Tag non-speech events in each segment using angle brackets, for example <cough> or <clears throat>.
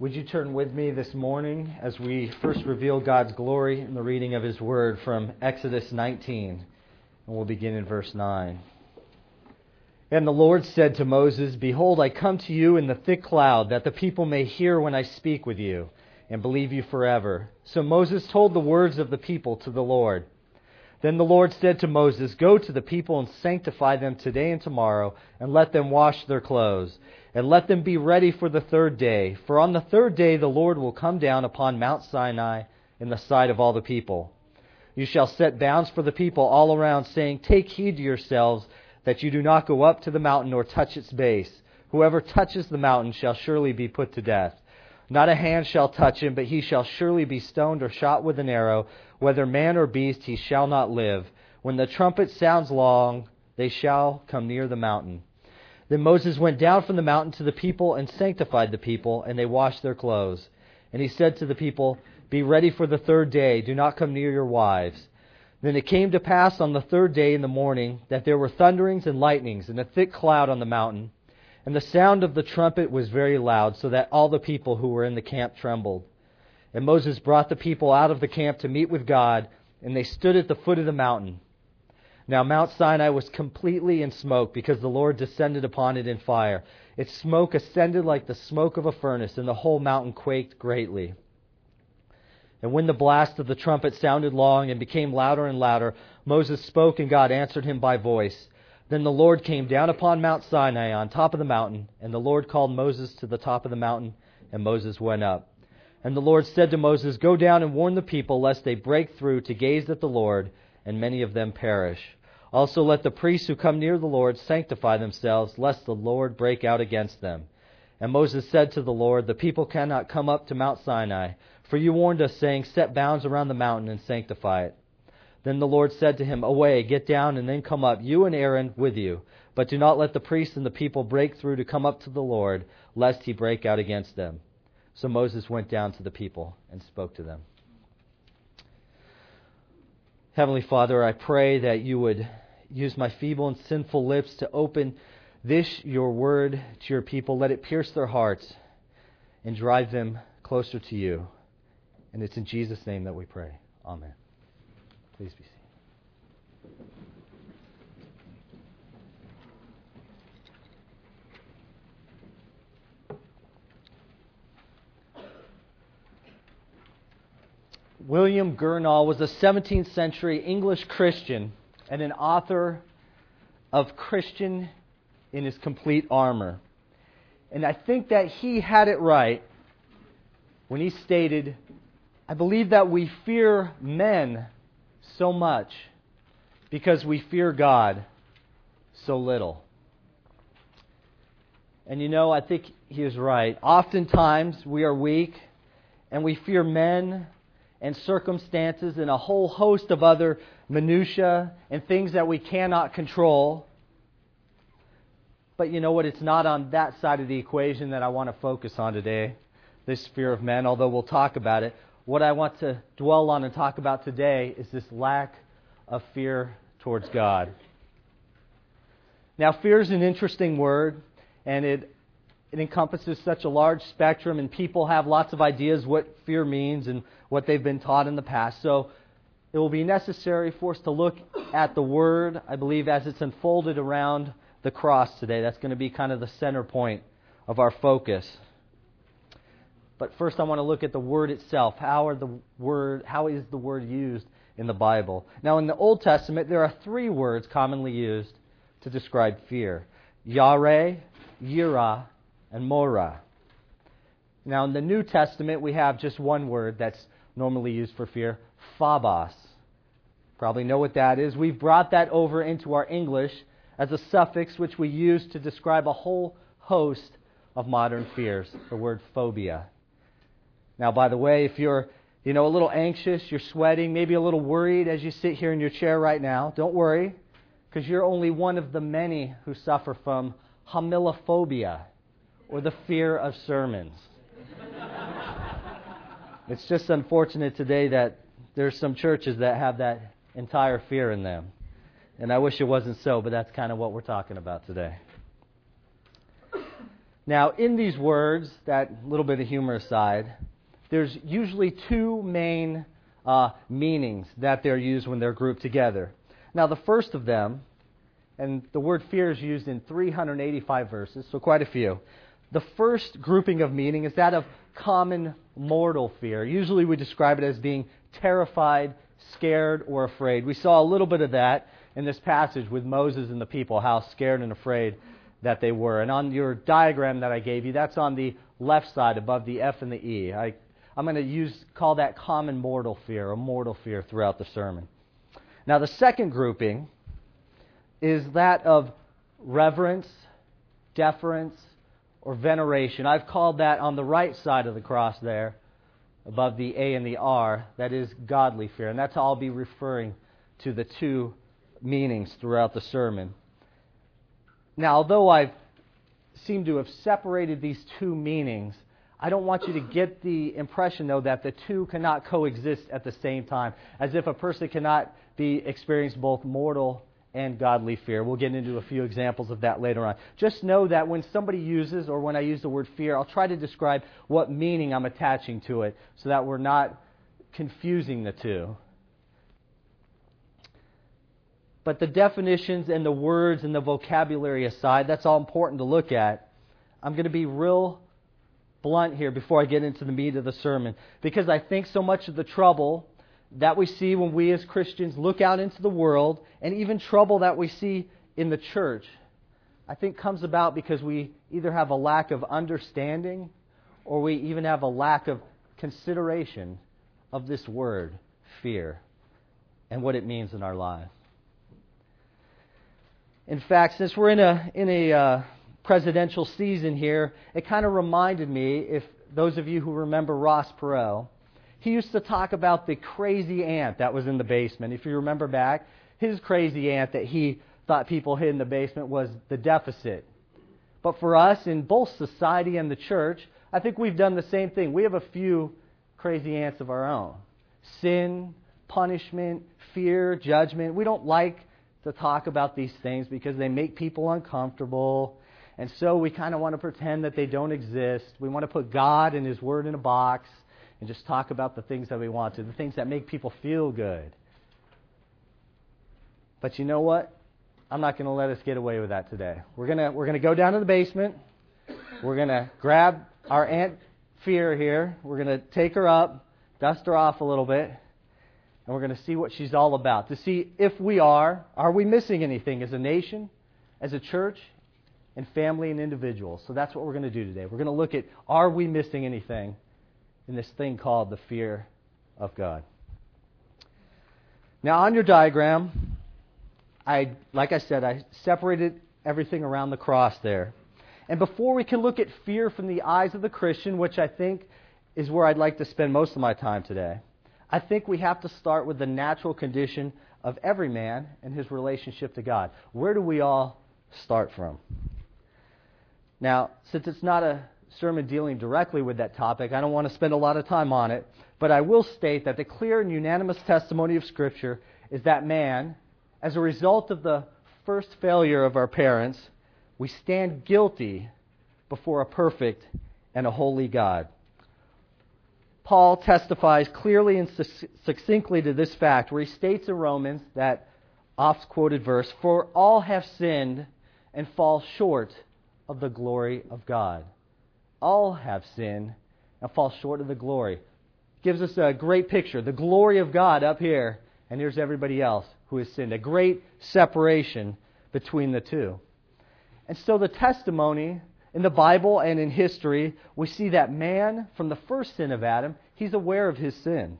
Would you turn with me this morning as we first reveal God's glory in the reading of His Word from Exodus 19? And we'll begin in verse 9. And the Lord said to Moses, Behold, I come to you in the thick cloud, that the people may hear when I speak with you, and believe you forever. So Moses told the words of the people to the Lord. Then the Lord said to Moses, Go to the people and sanctify them today and tomorrow, and let them wash their clothes and let them be ready for the third day. For on the third day the Lord will come down upon Mount Sinai in the sight of all the people. You shall set bounds for the people all around, saying, Take heed to yourselves that you do not go up to the mountain nor touch its base. Whoever touches the mountain shall surely be put to death. Not a hand shall touch him, but he shall surely be stoned or shot with an arrow. Whether man or beast, he shall not live. When the trumpet sounds long, they shall come near the mountain. Then Moses went down from the mountain to the people and sanctified the people, and they washed their clothes. And he said to the people, Be ready for the third day, do not come near your wives. Then it came to pass on the third day in the morning that there were thunderings and lightnings and a thick cloud on the mountain, and the sound of the trumpet was very loud, so that all the people who were in the camp trembled. And Moses brought the people out of the camp to meet with God, and they stood at the foot of the mountain. Now Mount Sinai was completely in smoke because the Lord descended upon it in fire. Its smoke ascended like the smoke of a furnace, and the whole mountain quaked greatly. And when the blast of the trumpet sounded long and became louder and louder, Moses spoke, and God answered him by voice. Then the Lord came down upon Mount Sinai on top of the mountain, and the Lord called Moses to the top of the mountain, and Moses went up. And the Lord said to Moses, Go down and warn the people, lest they break through to gaze at the Lord, and many of them perish. Also let the priests who come near the Lord sanctify themselves, lest the Lord break out against them. And Moses said to the Lord, The people cannot come up to Mount Sinai, for you warned us, saying, Set bounds around the mountain and sanctify it. Then the Lord said to him, Away, get down, and then come up, you and Aaron with you. But do not let the priests and the people break through to come up to the Lord, lest he break out against them. So Moses went down to the people and spoke to them. Heavenly Father, I pray that you would use my feeble and sinful lips to open this, your word, to your people. Let it pierce their hearts and drive them closer to you. And it's in Jesus' name that we pray. Amen. Please be William Gurnall was a 17th century English Christian and an author of Christian in his complete armor. And I think that he had it right when he stated, I believe that we fear men so much because we fear God so little. And you know, I think he is right. Oftentimes we are weak and we fear men and circumstances and a whole host of other minutiae and things that we cannot control. But you know what? It's not on that side of the equation that I want to focus on today, this fear of men, although we'll talk about it. What I want to dwell on and talk about today is this lack of fear towards God. Now, fear is an interesting word, and it it encompasses such a large spectrum, and people have lots of ideas what fear means and what they've been taught in the past. So it will be necessary for us to look at the Word, I believe, as it's unfolded around the cross today. That's going to be kind of the center point of our focus. But first, I want to look at the Word itself. How are the word? How is the Word used in the Bible? Now, in the Old Testament, there are three words commonly used to describe fear: Yare, Yirah, and Mora. Now, in the New Testament, we have just one word that's normally used for fear phobos. Probably know what that is. We've brought that over into our English as a suffix which we use to describe a whole host of modern fears, the word phobia. Now, by the way, if you're you know, a little anxious, you're sweating, maybe a little worried as you sit here in your chair right now, don't worry, because you're only one of the many who suffer from homilophobia or the fear of sermons. it's just unfortunate today that there's some churches that have that entire fear in them. And I wish it wasn't so, but that's kind of what we're talking about today. Now, in these words, that little bit of humor aside, there's usually two main uh, meanings that they're used when they're grouped together. Now, the first of them, and the word fear is used in 385 verses, so quite a few. The first grouping of meaning is that of common mortal fear. Usually we describe it as being terrified, scared, or afraid. We saw a little bit of that in this passage with Moses and the people, how scared and afraid that they were. And on your diagram that I gave you, that's on the left side above the F and the E. I, I'm going to use call that common mortal fear, or mortal fear throughout the sermon. Now the second grouping is that of reverence, deference, or veneration. I've called that on the right side of the cross there, above the A and the R, that is godly fear. And that's how I'll be referring to the two meanings throughout the sermon. Now, although I've seemed to have separated these two meanings, I don't want you to get the impression, though, that the two cannot coexist at the same time, as if a person cannot be experienced both mortal and godly fear. We'll get into a few examples of that later on. Just know that when somebody uses, or when I use the word fear, I'll try to describe what meaning I'm attaching to it so that we're not confusing the two. But the definitions and the words and the vocabulary aside, that's all important to look at. I'm going to be real blunt here before I get into the meat of the sermon because I think so much of the trouble that we see when we as Christians look out into the world, and even trouble that we see in the church, I think comes about because we either have a lack of understanding or we even have a lack of consideration of this word, fear, and what it means in our lives. In fact, since we're in a, in a uh, presidential season here, it kind of reminded me, if those of you who remember Ross Perot, he used to talk about the crazy aunt that was in the basement. If you remember back, his crazy aunt that he thought people hid in the basement was the deficit. But for us, in both society and the church, I think we've done the same thing. We have a few crazy aunts of our own sin, punishment, fear, judgment. We don't like to talk about these things because they make people uncomfortable. And so we kind of want to pretend that they don't exist. We want to put God and His Word in a box and just talk about the things that we want to, the things that make people feel good. But you know what? I'm not going to let us get away with that today. We're going to, we're going to go down to the basement. We're going to grab our Aunt Fear here. We're going to take her up, dust her off a little bit, and we're going to see what she's all about. To see if we are, are we missing anything as a nation, as a church, and family and individuals? So that's what we're going to do today. We're going to look at are we missing anything in this thing called the fear of God. Now, on your diagram, I, like I said, I separated everything around the cross there. And before we can look at fear from the eyes of the Christian, which I think is where I'd like to spend most of my time today, I think we have to start with the natural condition of every man and his relationship to God. Where do we all start from? Now, since it's not a sermon dealing directly with that topic. I don't want to spend a lot of time on it, but I will state that the clear and unanimous testimony of Scripture is that man, as a result of the first failure of our parents, we stand guilty before a perfect and a holy God. Paul testifies clearly and succinctly to this fact, where he states in Romans that oft quoted verse, For all have sinned and fall short of the glory of God all have sinned and fall short of the glory. Gives us a great picture. The glory of God up here, and here's everybody else who has sinned. A great separation between the two. And so the testimony in the Bible and in history, we see that man, from the first sin of Adam, he's aware of his sin.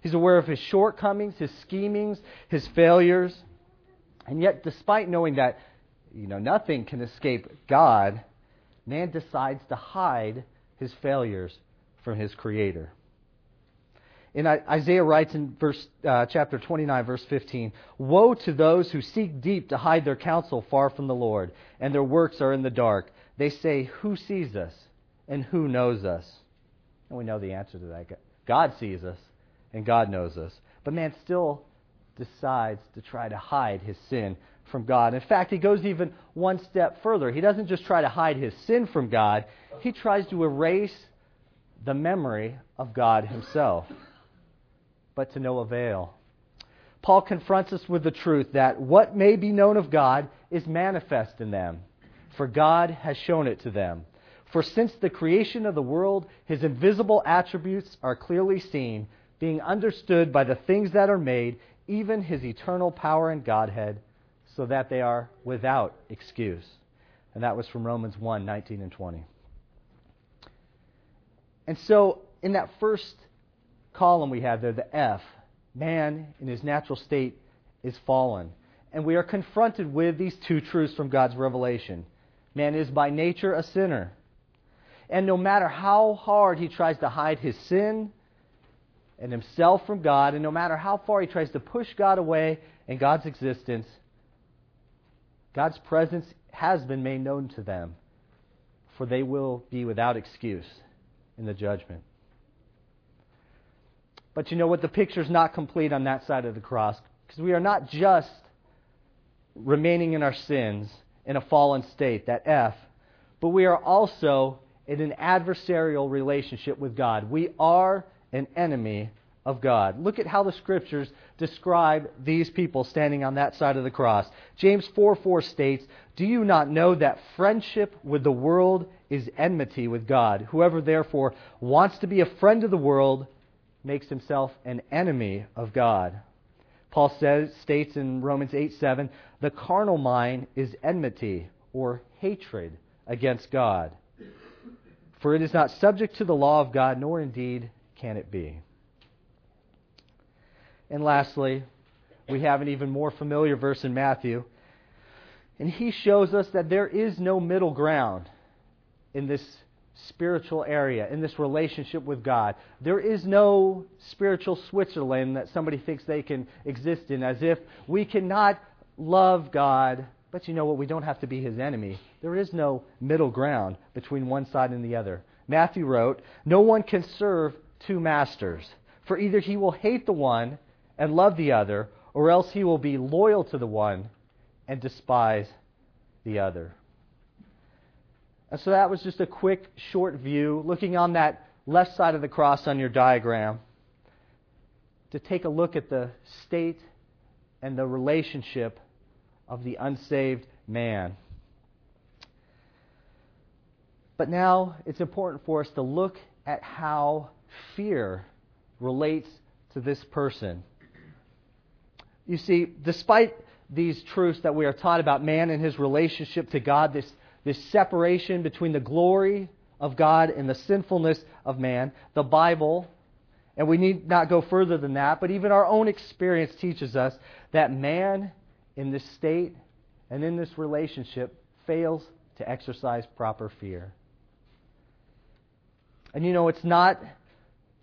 He's aware of his shortcomings, his schemings, his failures. And yet, despite knowing that you know nothing can escape God, man decides to hide his failures from his Creator. And Isaiah writes in verse, uh, chapter 29, verse 15 Woe to those who seek deep to hide their counsel far from the Lord, and their works are in the dark. They say, Who sees us, and who knows us? And we know the answer to that. God sees us, and God knows us. But man still decides to try to hide his sin from God. In fact, he goes even one step further. He doesn't just try to hide his sin from God, he tries to erase the memory of God himself, but to no avail. Paul confronts us with the truth that what may be known of God is manifest in them, for God has shown it to them. For since the creation of the world, his invisible attributes are clearly seen, being understood by the things that are made, even his eternal power and Godhead, so that they are without excuse. And that was from Romans 1 19 and 20. And so, in that first column we have there, the F, man in his natural state is fallen. And we are confronted with these two truths from God's revelation. Man is by nature a sinner. And no matter how hard he tries to hide his sin and himself from God, and no matter how far he tries to push God away and God's existence, God's presence has been made known to them, for they will be without excuse in the judgment. But you know what? The picture's not complete on that side of the cross because we are not just remaining in our sins in a fallen state, that F, but we are also in an adversarial relationship with God. We are an enemy of God. Look at how the scriptures describe these people standing on that side of the cross. James 4 4 states, Do you not know that friendship with the world is enmity with God? Whoever therefore wants to be a friend of the world makes himself an enemy of God. Paul says, states in Romans 8 7, the carnal mind is enmity or hatred against God. For it is not subject to the law of God, nor indeed can it be. And lastly, we have an even more familiar verse in Matthew. And he shows us that there is no middle ground in this spiritual area, in this relationship with God. There is no spiritual Switzerland that somebody thinks they can exist in, as if we cannot love God, but you know what? We don't have to be his enemy. There is no middle ground between one side and the other. Matthew wrote, No one can serve two masters, for either he will hate the one and love the other, or else he will be loyal to the one and despise the other. And so that was just a quick, short view, looking on that left side of the cross on your diagram, to take a look at the state and the relationship of the unsaved man. But now it's important for us to look at how fear relates to this person. You see, despite these truths that we are taught about man and his relationship to God, this this separation between the glory of God and the sinfulness of man. The Bible, and we need not go further than that, but even our own experience teaches us that man in this state and in this relationship fails to exercise proper fear. And you know, it's not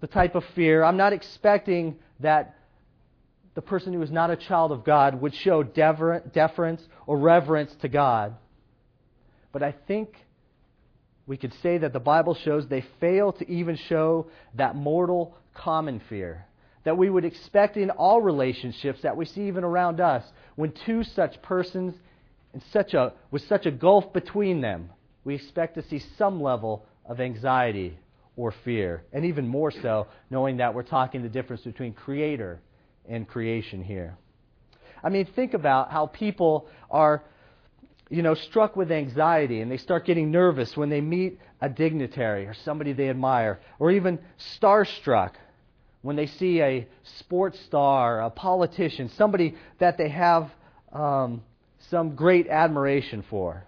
the type of fear, I'm not expecting that the person who is not a child of God would show deference or reverence to God. But I think we could say that the Bible shows they fail to even show that mortal common fear that we would expect in all relationships that we see even around us when two such persons in such a, with such a gulf between them we expect to see some level of anxiety or fear and even more so knowing that we're talking the difference between creator and creation here i mean think about how people are you know, struck with anxiety and they start getting nervous when they meet a dignitary or somebody they admire, or even starstruck when they see a sports star, a politician, somebody that they have um, some great admiration for.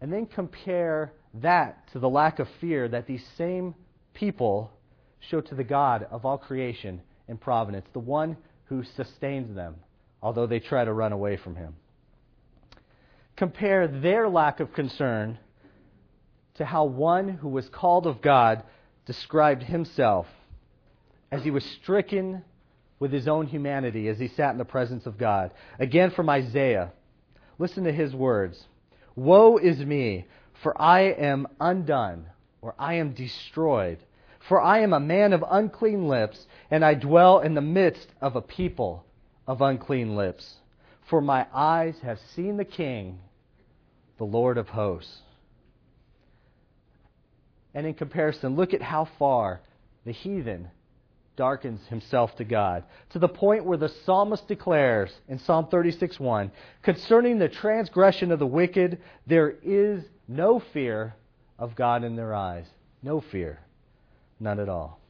And then compare that to the lack of fear that these same people show to the God of all creation and providence, the one who sustains them, although they try to run away from him compare their lack of concern to how one who was called of God described himself as he was stricken with his own humanity as he sat in the presence of God. Again from Isaiah. Listen to his words Woe is me, for I am undone, or I am destroyed. For I am a man of unclean lips, and I dwell in the midst of a people of unclean lips. for my eyes have seen the King, the Lord of hosts. And in comparison, look at how far the heathen darkens himself to God, to the point where the psalmist declares in Psalm 36:1, concerning the transgression of the wicked, there is no fear of God in their eyes. No fear. None at all.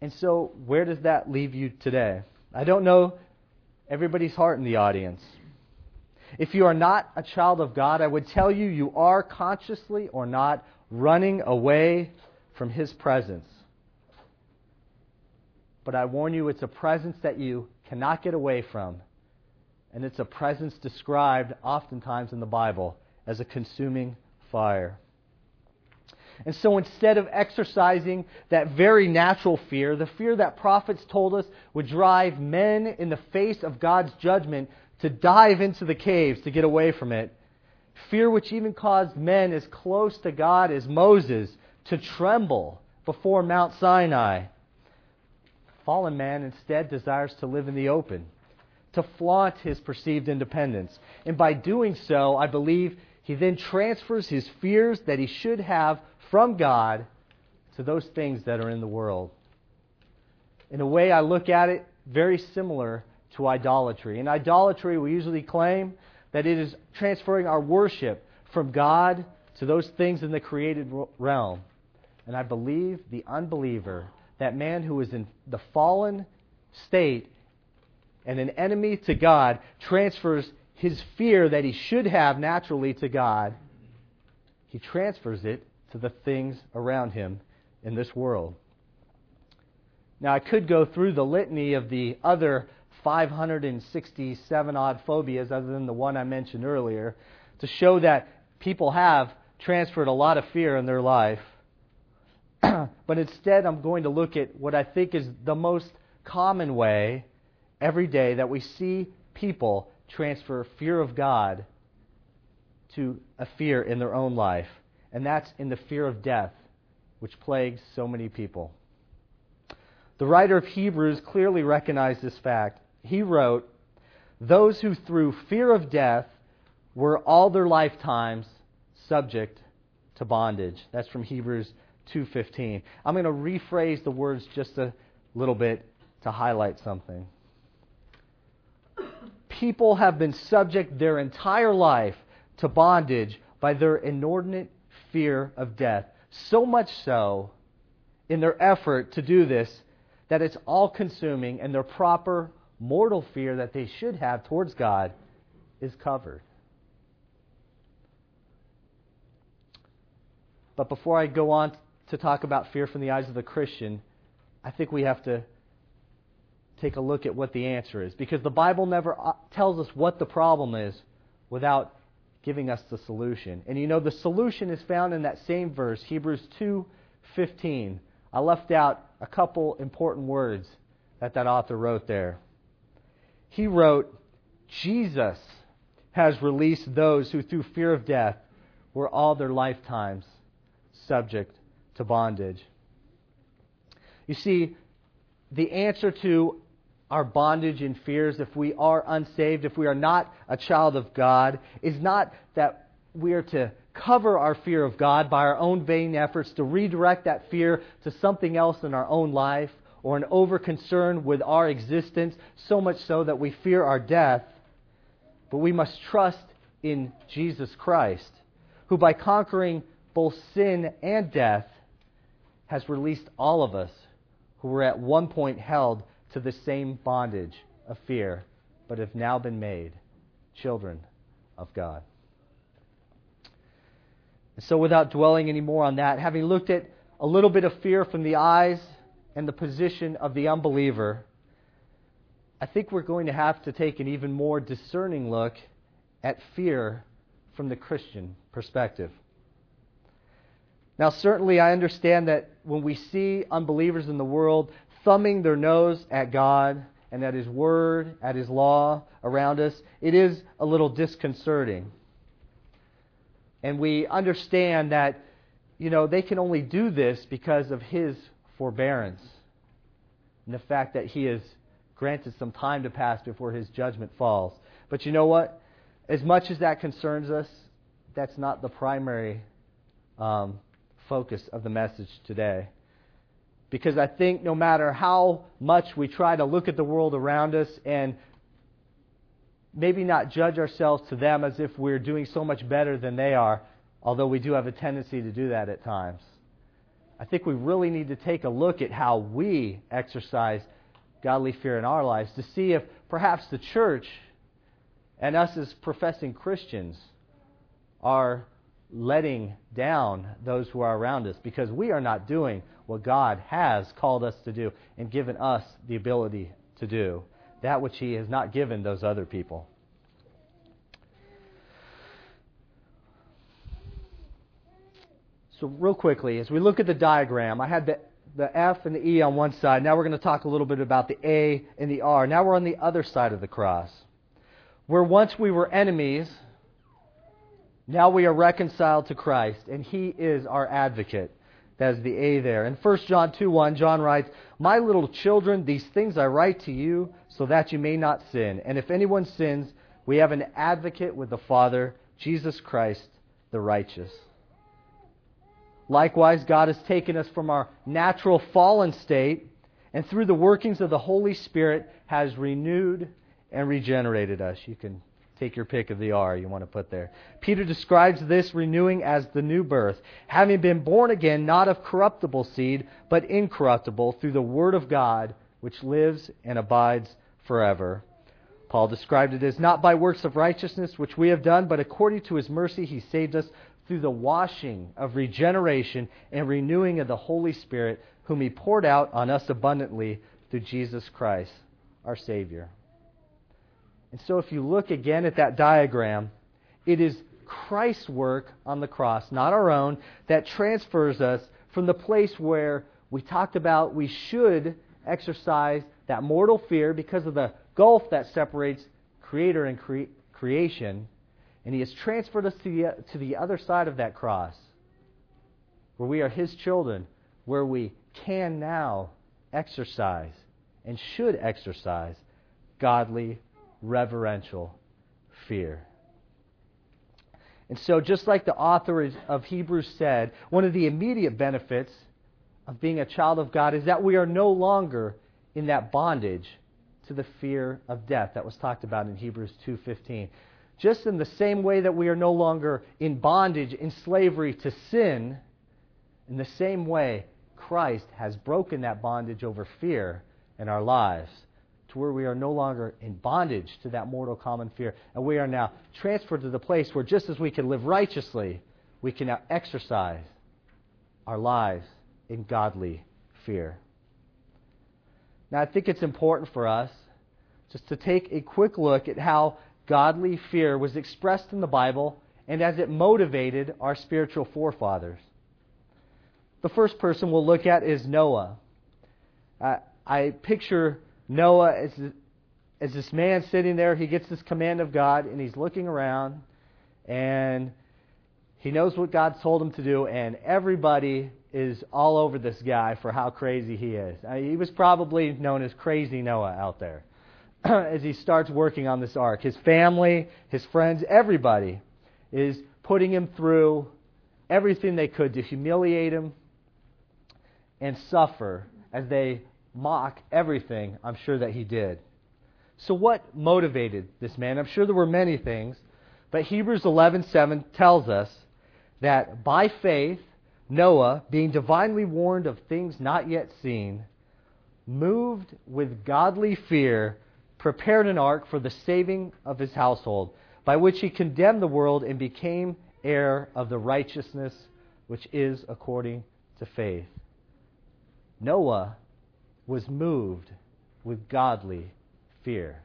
And so, where does that leave you today? I don't know everybody's heart in the audience. If you are not a child of God, I would tell you you are consciously or not running away from His presence. But I warn you, it's a presence that you cannot get away from. And it's a presence described oftentimes in the Bible as a consuming fire. And so instead of exercising that very natural fear, the fear that prophets told us would drive men in the face of God's judgment to dive into the caves to get away from it, fear which even caused men as close to God as Moses to tremble before Mount Sinai, fallen man instead desires to live in the open, to flaunt his perceived independence. And by doing so, I believe he then transfers his fears that he should have from God to those things that are in the world. In a way, I look at it very similar to idolatry. In idolatry, we usually claim that it is transferring our worship from God to those things in the created realm. And I believe the unbeliever that man who is in the fallen state and an enemy to God transfers his fear that he should have naturally to God, he transfers it to the things around him in this world. Now, I could go through the litany of the other 567 odd phobias, other than the one I mentioned earlier, to show that people have transferred a lot of fear in their life. <clears throat> but instead, I'm going to look at what I think is the most common way every day that we see people transfer fear of God to a fear in their own life. And that's in the fear of death, which plagues so many people. The writer of Hebrews clearly recognized this fact. He wrote, Those who through fear of death were all their lifetimes subject to bondage. That's from Hebrews 2:15. I'm going to rephrase the words just a little bit to highlight something. People have been subject their entire life to bondage by their inordinate fear of death. So much so in their effort to do this that it's all consuming and their proper mortal fear that they should have towards God is covered. But before I go on to talk about fear from the eyes of the Christian, I think we have to take a look at what the answer is. Because the Bible never uh, tells us what the problem is without giving us the solution. And you know the solution is found in that same verse, Hebrews 2:15. I left out a couple important words that that author wrote there. He wrote, "Jesus has released those who through fear of death were all their lifetimes subject to bondage. You see, the answer to our bondage and fears, if we are unsaved, if we are not a child of God, is not that we are to cover our fear of God by our own vain efforts to redirect that fear to something else in our own life or an over concern with our existence, so much so that we fear our death. But we must trust in Jesus Christ, who by conquering both sin and death has released all of us who were at one point held to the same bondage of fear, but have now been made children of God. And so, without dwelling any more on that, having looked at a little bit of fear from the eyes and the position of the unbeliever, I think we're going to have to take an even more discerning look at fear from the Christian perspective. Now, certainly, I understand that when we see unbelievers in the world thumbing their nose at God and at His Word, at His law around us, it is a little disconcerting. And we understand that, you know, they can only do this because of His forbearance and the fact that He is granted some time to pass before his judgment falls. But you know what? As much as that concerns us, that's not the primary um, focus of the message today. Because I think no matter how much we try to look at the world around us and maybe not judge ourselves to them as if we're doing so much better than they are, although we do have a tendency to do that at times. I think we really need to take a look at how we exercise godly fear in our lives to see if perhaps the church and us as professing Christians are letting down those who are around us because we are not doing what God has called us to do and given us the ability to do, that which He has not given those other people. So, real quickly, as we look at the diagram, I had the, the F and the E on one side. Now we're going to talk a little bit about the A and the R. Now we're on the other side of the cross. Where once we were enemies, now we are reconciled to Christ, and He is our advocate. That's the A there. In 1 John 2 1, John writes, My little children, these things I write to you so that you may not sin. And if anyone sins, we have an advocate with the Father, Jesus Christ, the righteous. Likewise, God has taken us from our natural fallen state and through the workings of the Holy Spirit has renewed and regenerated us. You can take your pick of the R you want to put there. Peter describes this renewing as the new birth, having been born again not of corruptible seed, but incorruptible through the Word of God, which lives and abides forever. Paul described it as not by works of righteousness which we have done, but according to his mercy he saved us through the washing of regeneration and renewing of the Holy Spirit, whom He poured out on us abundantly through Jesus Christ, our Savior. And so, if you look again at that diagram, it is Christ's work on the cross, not our own, that transfers us from the place where we talked about we should exercise that mortal fear because of the gulf that separates Creator and cre- creation. And He has transferred us to the, to the other side of that cross, where we are His children, where we can now exercise and should exercise godly, reverential fear. And so, just like the author of Hebrews said, one of the immediate benefits of being a child of God is that we are no longer in that bondage to the fear of death that was talked about in Hebrews 2:15 just in the same way that we are no longer in bondage, in slavery to sin, in the same way, Christ has broken that bondage over fear in our lives to where we are no longer in bondage to that mortal common fear. And we are now transferred to the place where just as we can live righteously, we can now exercise our lives in godly fear. Now, I think it's important for us just to take a quick look at how godly fear was expressed in the Bible and as it motivated our spiritual forefathers. The first person we'll look at is Noah. Uh, I picture Noah as, as this man sitting there. He gets this command of God and he's looking around and he knows what God's told him to do, and everybody is all over this guy for how crazy he is. Uh, he was probably known as Crazy Noah out there. <clears throat> as he starts working on this ark. His family, his friends, everybody is putting him through everything they could to humiliate him and suffer as they mock everything I'm sure that he did. So what motivated this man? I'm sure there were many things, but Hebrews 11:7 tells us that by faith Noah, being divinely warned of things not yet seen, moved with godly fear, prepared an ark for the saving of his household, by which he condemned the world and became heir of the righteousness which is according to faith. Noah was moved with godly fear.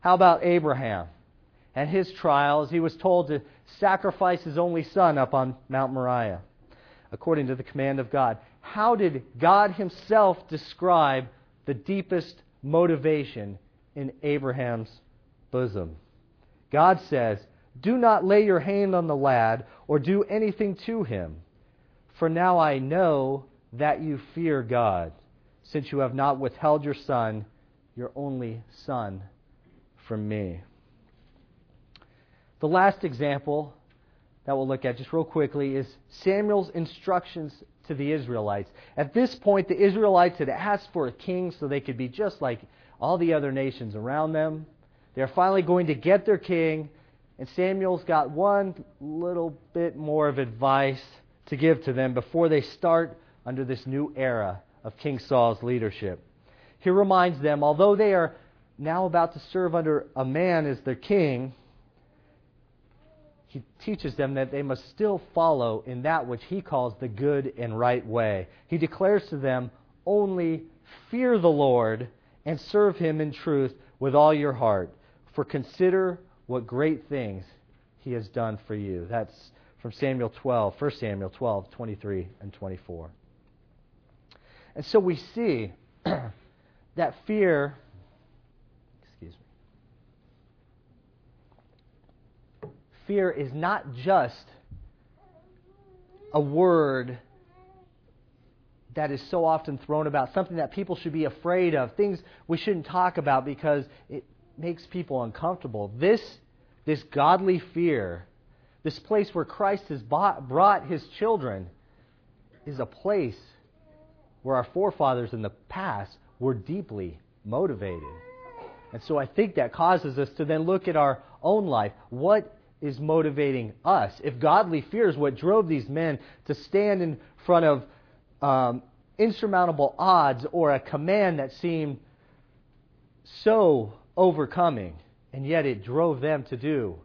How about Abraham and his trials? He was told to sacrifice his only son up on Mount Moriah, according to the command of God. How did God himself describe the deepest motivation in Abraham's bosom. God says, Do not lay your hand on the lad or do anything to him, for now I know that you fear God, since you have not withheld your son, your only son from me. The last example that we'll look at just real quickly is Samuel's instructions to the Israelites. At this point, the Israelites had asked for a king so they could be just like all the other nations around them. They're finally going to get their king, and Samuel's got one little bit more of advice to give to them before they start under this new era of King Saul's leadership. He reminds them, although they are now about to serve under a man as their king, he teaches them that they must still follow in that which he calls the good and right way. He declares to them, only fear the Lord and serve him in truth with all your heart, for consider what great things he has done for you. That's from Samuel 12, 1 Samuel 12, 23 and 24. And so we see <clears throat> that fear, excuse me, fear is not just a word that is so often thrown about, something that people should be afraid of, things we shouldn't talk about because it makes people uncomfortable. This, this godly fear, this place where Christ has bought, brought his children, is a place where our forefathers in the past were deeply motivated. And so I think that causes us to then look at our own life. What is motivating us? If godly fear is what drove these men to stand in front of um, insurmountable odds or a command that seemed so overcoming, and yet it drove them to do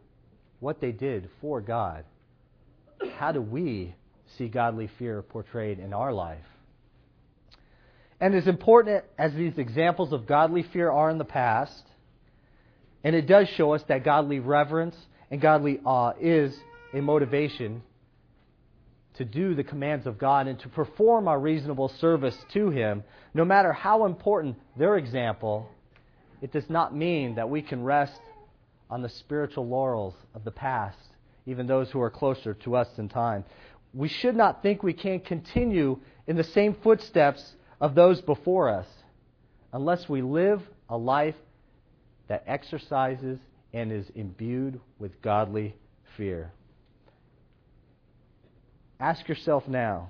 what they did for God. How do we see godly fear portrayed in our life? And as important as these examples of godly fear are in the past, and it does show us that godly reverence and godly awe is a motivation to do the commands of God and to perform our reasonable service to Him, no matter how important their example, it does not mean that we can rest on the spiritual laurels of the past, even those who are closer to us in time. We should not think we can continue in the same footsteps of those before us unless we live a life that exercises and is imbued with godly fear. Ask yourself now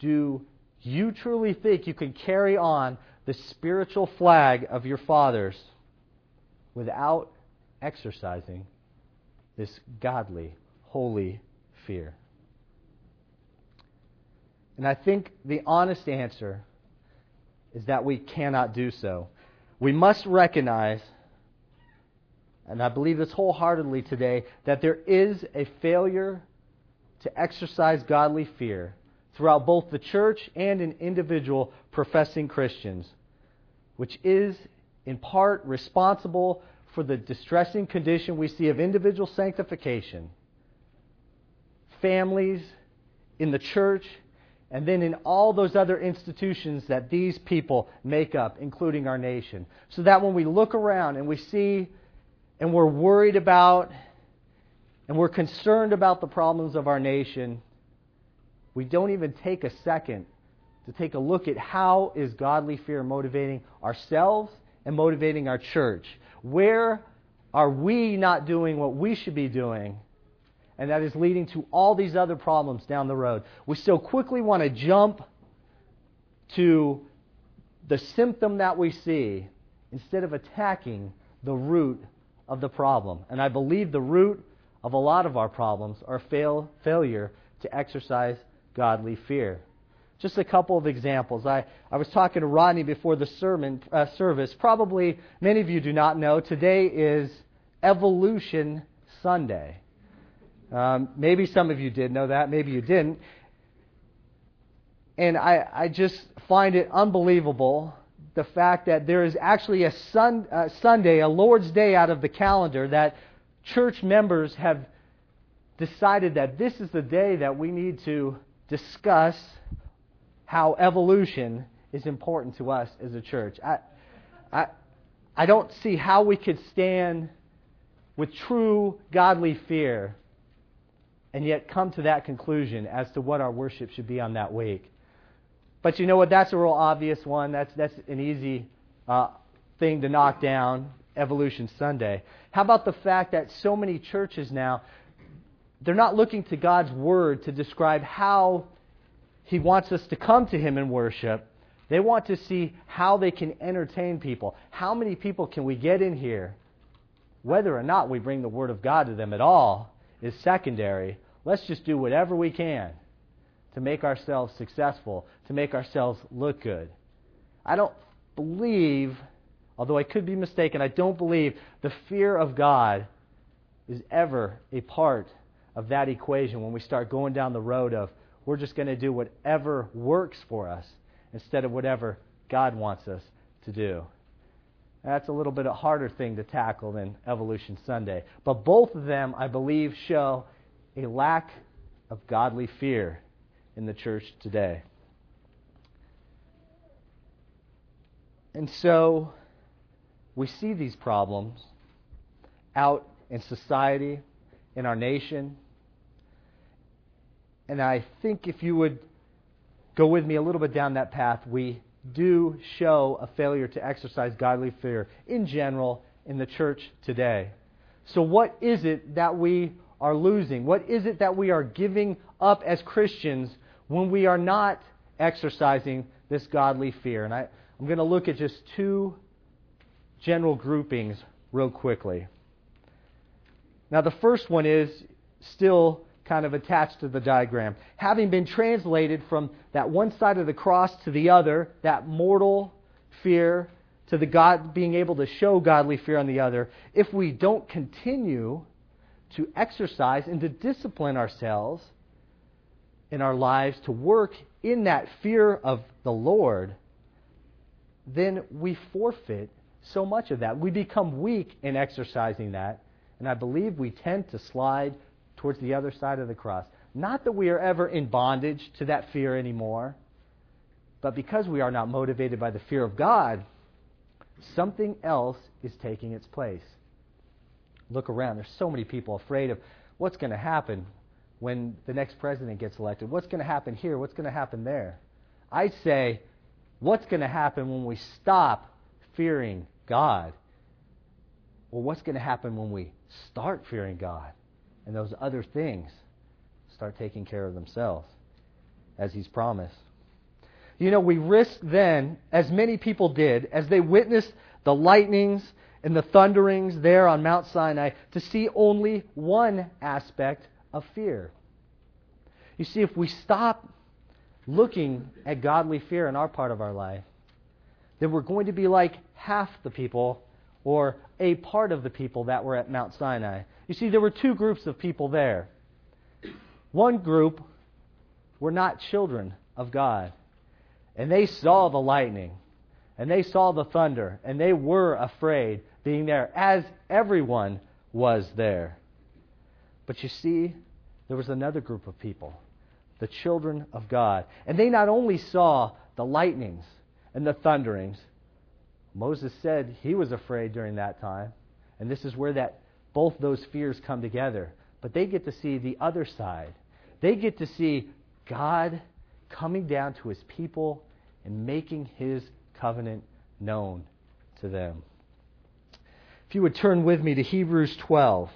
do you truly think you can carry on the spiritual flag of your fathers without exercising this godly, holy fear? And I think the honest answer is that we cannot do so. We must recognize, and I believe this wholeheartedly today, that there is a failure to exercise godly fear throughout both the church and in individual professing Christians, which is in part responsible for the distressing condition we see of individual sanctification, families, in the church, and then in all those other institutions that these people make up, including our nation. So that when we look around and we see and we're worried about and we're concerned about the problems of our nation, we don't even take a second to take a look at how is godly fear motivating ourselves and motivating our church. Where are we not doing what we should be doing? And that is leading to all these other problems down the road. We so quickly want to jump to the symptom that we see instead of attacking the root of the problem. And I believe the root of a lot of our problems are fail, failure to exercise godly fear. Just a couple of examples. I, I was talking to Rodney before the sermon uh, service. Probably many of you do not know today is Evolution Sunday. Um, maybe some of you did know that, maybe you didn't. And I, I just find it unbelievable the fact that there is actually a sun, uh, Sunday, a Lord's Day out of the calendar that church members have decided that this is the day that we need to discuss how evolution is important to us as a church. I, I, I don't see how we could stand with true godly fear and yet come to that conclusion as to what our worship should be on that week. But you know what? That's a real obvious one. That's, that's an easy uh, thing to knock down Evolution Sunday. How about the fact that so many churches now, they're not looking to God's Word to describe how He wants us to come to Him in worship. They want to see how they can entertain people. How many people can we get in here? Whether or not we bring the Word of God to them at all is secondary. Let's just do whatever we can to make ourselves successful, to make ourselves look good. I don't believe, although I could be mistaken, I don't believe the fear of God is ever a part of that equation when we start going down the road of we're just going to do whatever works for us instead of whatever God wants us to do. That's a little bit a harder thing to tackle than Evolution Sunday. But both of them, I believe, show a lack of godly fear in the church today. And so we see these problems out in society, in our nation. And I think if you would go with me a little bit down that path, we do show a failure to exercise godly fear in general in the church today. So, what is it that we are losing? What is it that we are giving up as Christians when we are not exercising this godly fear? And I, I'm going to look at just two general groupings real quickly. Now, the first one is still kind of attached to the diagram. Having been translated from that one side of the cross to the other, that mortal fear, to the God being able to show godly fear on the other, if we don't continue to exercise and to discipline ourselves in our lives to work in that fear of the Lord, then we forfeit so much of that. We become weak in exercising that, and I believe we tend to slide towards the other side of the cross. Not that we are ever in bondage to that fear anymore, but because we are not motivated by the fear of God, something else is taking its place. Look around. There's so many people afraid of what's going to happen when the next president gets elected. What's going to happen here? What's going to happen there? I say What's going to happen when we stop fearing God? Well, what's going to happen when we start fearing God and those other things start taking care of themselves as He's promised? You know, we risk then, as many people did, as they witnessed the lightnings and the thunderings there on Mount Sinai, to see only one aspect of fear. You see, if we stop looking at godly fear in our part of our life, then we're going to be like half the people or a part of the people that were at Mount Sinai. You see, there were two groups of people there. One group were not children of God, and they saw the lightning, and they saw the thunder, and they were afraid being there, as everyone was there. But you see, there was another group of people the children of God. And they not only saw the lightnings and the thunderings, Moses said he was afraid during that time. And this is where that both those fears come together. But they get to see the other side. They get to see God coming down to his people and making his covenant known to them. If you would turn with me to Hebrews 12.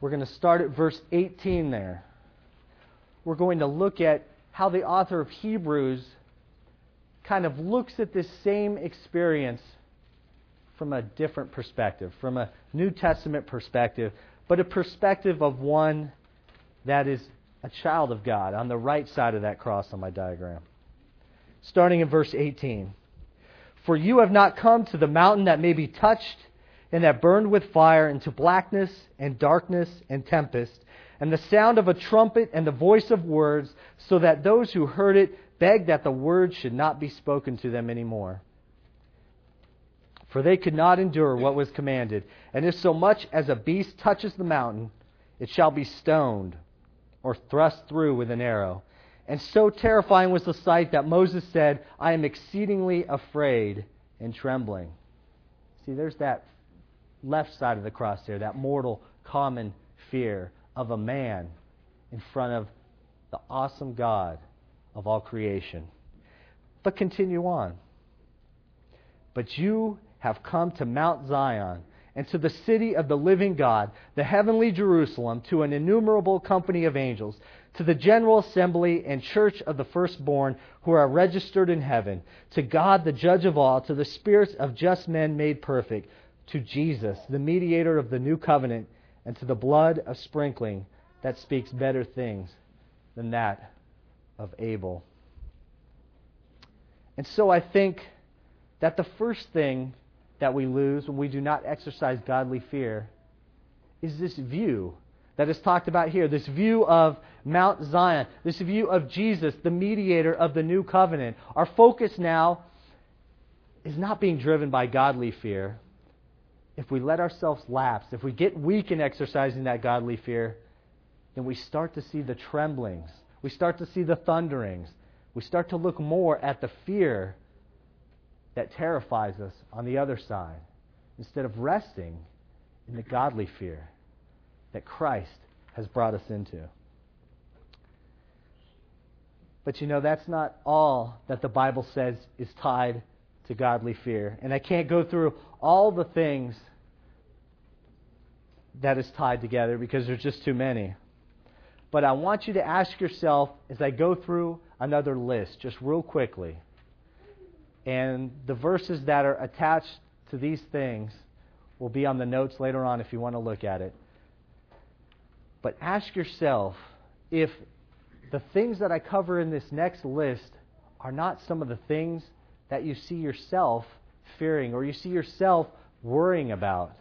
We're going to start at verse 18 there. We're going to look at how the author of Hebrews kind of looks at this same experience from a different perspective, from a New Testament perspective, but a perspective of one that is a child of God on the right side of that cross on my diagram. Starting in verse 18. For you have not come to the mountain that may be touched and that burned with fire into blackness and darkness and tempest, and the sound of a trumpet and the voice of words, so that those who heard it begged that the words should not be spoken to them any more. For they could not endure what was commanded. And if so much as a beast touches the mountain, it shall be stoned or thrust through with an arrow. And so terrifying was the sight that Moses said, I am exceedingly afraid and trembling. See, there's that left side of the cross there, that mortal common fear of a man in front of the awesome God of all creation. but continue on. But you have come to Mount Zion and to the city of the living God, the heavenly Jerusalem, to an innumerable company of angels, to the general assembly and church of the firstborn who are registered in heaven, to God the judge of all, to the spirits of just men made perfect, to Jesus, the mediator of the new covenant, and to the blood of sprinkling that speaks better things than that of Abel. And so I think that the first thing that we lose when we do not exercise godly fear is this view that is talked about here this view of Mount Zion, this view of Jesus, the mediator of the new covenant. Our focus now is not being driven by godly fear. If we let ourselves lapse, if we get weak in exercising that godly fear, then we start to see the tremblings, we start to see the thunderings, we start to look more at the fear that terrifies us on the other side instead of resting in the godly fear that Christ has brought us into. But you know, that's not all that the Bible says is tied to godly fear. And I can't go through all the things that is tied together because there's just too many. But I want you to ask yourself as I go through another list, just real quickly. And the verses that are attached to these things will be on the notes later on if you want to look at it. But ask yourself if the things that I cover in this next list are not some of the things that you see yourself fearing or you see yourself worrying about.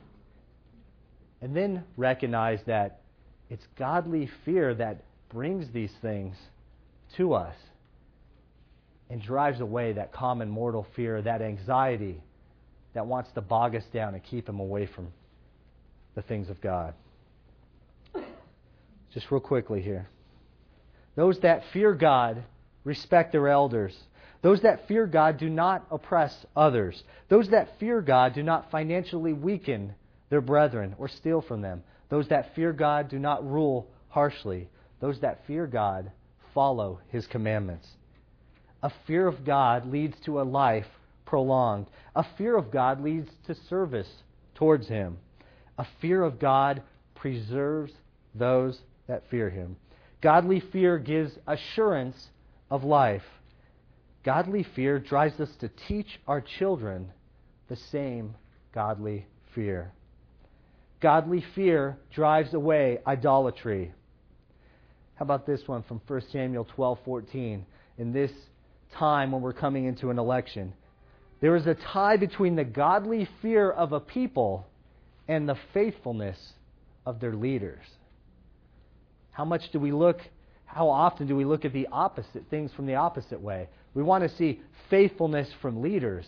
And then recognize that it's godly fear that brings these things to us and drives away that common mortal fear, that anxiety that wants to bog us down and keep him away from the things of God. Just real quickly here. Those that fear God respect their elders. Those that fear God do not oppress others. Those that fear God do not financially weaken their brethren or steal from them. Those that fear God do not rule harshly. Those that fear God follow his commandments. A fear of God leads to a life prolonged. A fear of God leads to service towards Him. A fear of God preserves those that fear Him. Godly fear gives assurance of life. Godly fear drives us to teach our children the same godly fear. Godly fear drives away idolatry. How about this one from 1 Samuel 12:14? In this time when we're coming into an election. There is a tie between the godly fear of a people and the faithfulness of their leaders. How much do we look, how often do we look at the opposite things from the opposite way? We want to see faithfulness from leaders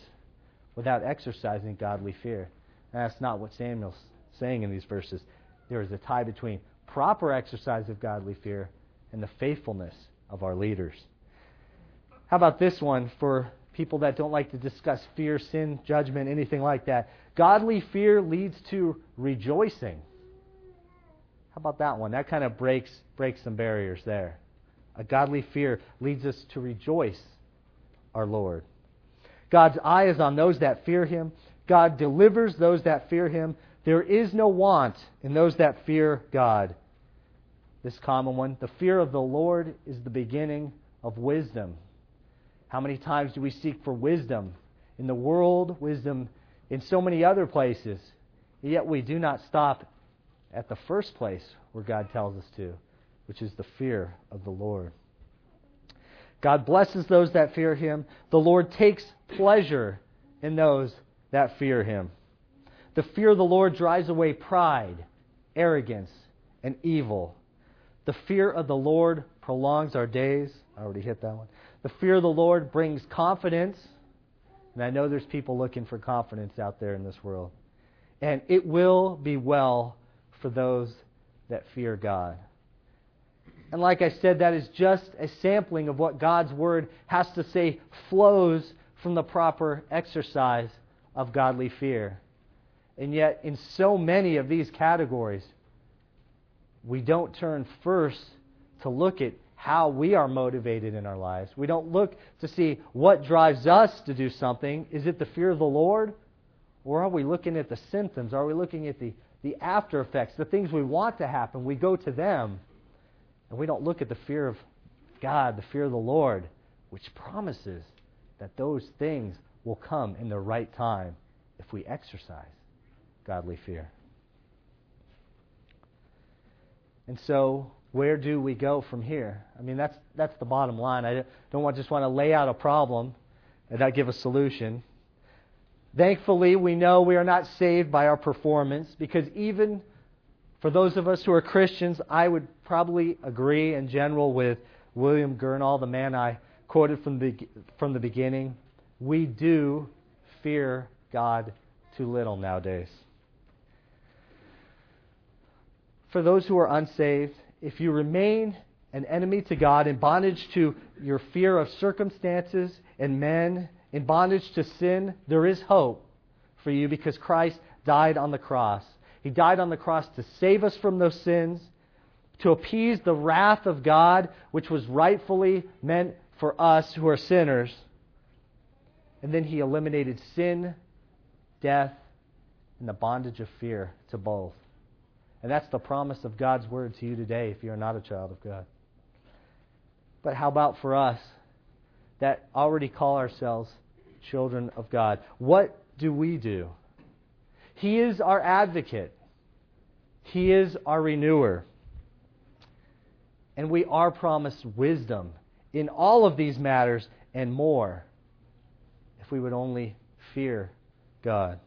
without exercising godly fear. And that's not what Samuel's saying in these verses. There is a tie between proper exercise of godly fear and the faithfulness of our leaders. How about this one for people that don't like to discuss fear, sin, judgment, anything like that? Godly fear leads to rejoicing. How about that one? That kind of breaks breaks some barriers there. A godly fear leads us to rejoice our Lord. God's eye is on those that fear him. God delivers those that fear him. There is no want in those that fear God. This common one, the fear of the Lord is the beginning of wisdom. How many times do we seek for wisdom in the world, wisdom in so many other places? Yet we do not stop at the first place where God tells us to, which is the fear of the Lord. God blesses those that fear him. The Lord takes pleasure in those that fear him. The fear of the Lord drives away pride, arrogance, and evil. The fear of the Lord prolongs our days. I already hit that one. The fear of the Lord brings confidence. And I know there's people looking for confidence out there in this world. And it will be well for those that fear God. And like I said, that is just a sampling of what God's Word has to say flows from the proper exercise of godly fear. And yet, in so many of these categories, we don't turn first to look at how we are motivated in our lives. We don't look to see what drives us to do something. Is it the fear of the Lord? Or are we looking at the symptoms? Are we looking at the, the after effects, the things we want to happen? We go to them. And we don't look at the fear of God, the fear of the Lord, which promises that those things will come in the right time if we exercise godly fear. And so, where do we go from here? I mean, that's, that's the bottom line. I don't want, just want to lay out a problem and not give a solution. Thankfully, we know we are not saved by our performance because even for those of us who are Christians, I would probably agree in general with William Gurnall, the man I quoted from the, from the beginning. We do fear God too little nowadays. For those who are unsaved, if you remain an enemy to God, in bondage to your fear of circumstances and men, in bondage to sin, there is hope for you because Christ died on the cross. He died on the cross to save us from those sins, to appease the wrath of God, which was rightfully meant for us who are sinners. And then he eliminated sin, death, and the bondage of fear to both. And that's the promise of God's word to you today if you're not a child of God. But how about for us that already call ourselves children of God? What do we do? He is our advocate, He is our renewer. And we are promised wisdom in all of these matters and more if we would only fear God.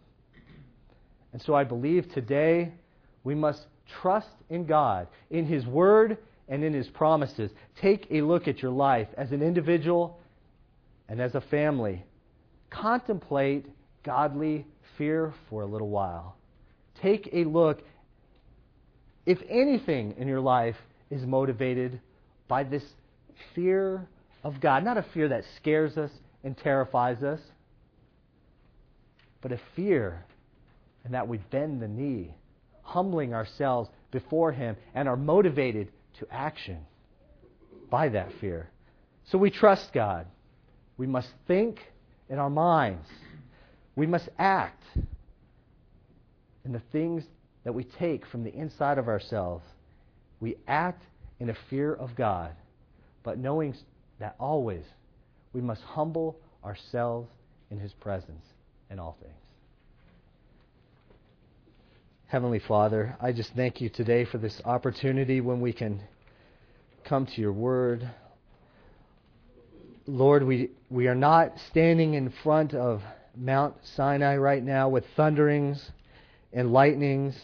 And so I believe today we must trust in God, in His Word, and in His promises. Take a look at your life as an individual and as a family. Contemplate godly fear for a little while. Take a look. If anything in your life is motivated by this fear of God, not a fear that scares us and terrifies us, but a fear and that we bend the knee, humbling ourselves before Him, and are motivated to action by that fear. So we trust God. We must think in our minds. We must act in the things that we take from the inside of ourselves. We act in a fear of God, but knowing that always we must humble ourselves in His presence in all things. Heavenly Father, I just thank you today for this opportunity when we can come to your word. Lord, we, we are not standing in front of Mount Sinai right now with thunderings and lightnings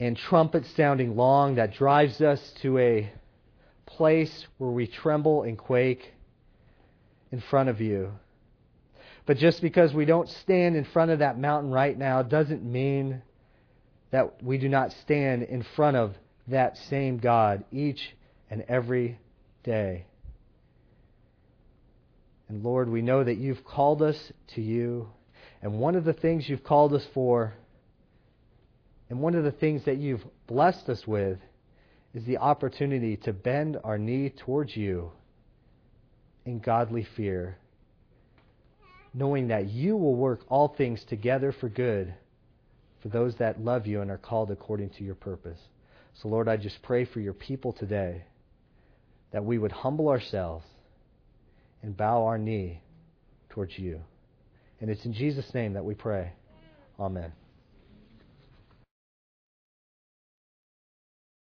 and trumpets sounding long that drives us to a place where we tremble and quake in front of you. But just because we don't stand in front of that mountain right now doesn't mean that we do not stand in front of that same God each and every day. And Lord, we know that you've called us to you. And one of the things you've called us for, and one of the things that you've blessed us with, is the opportunity to bend our knee towards you in godly fear knowing that you will work all things together for good for those that love you and are called according to your purpose. So, Lord, I just pray for your people today that we would humble ourselves and bow our knee towards you. And it's in Jesus' name that we pray. Amen.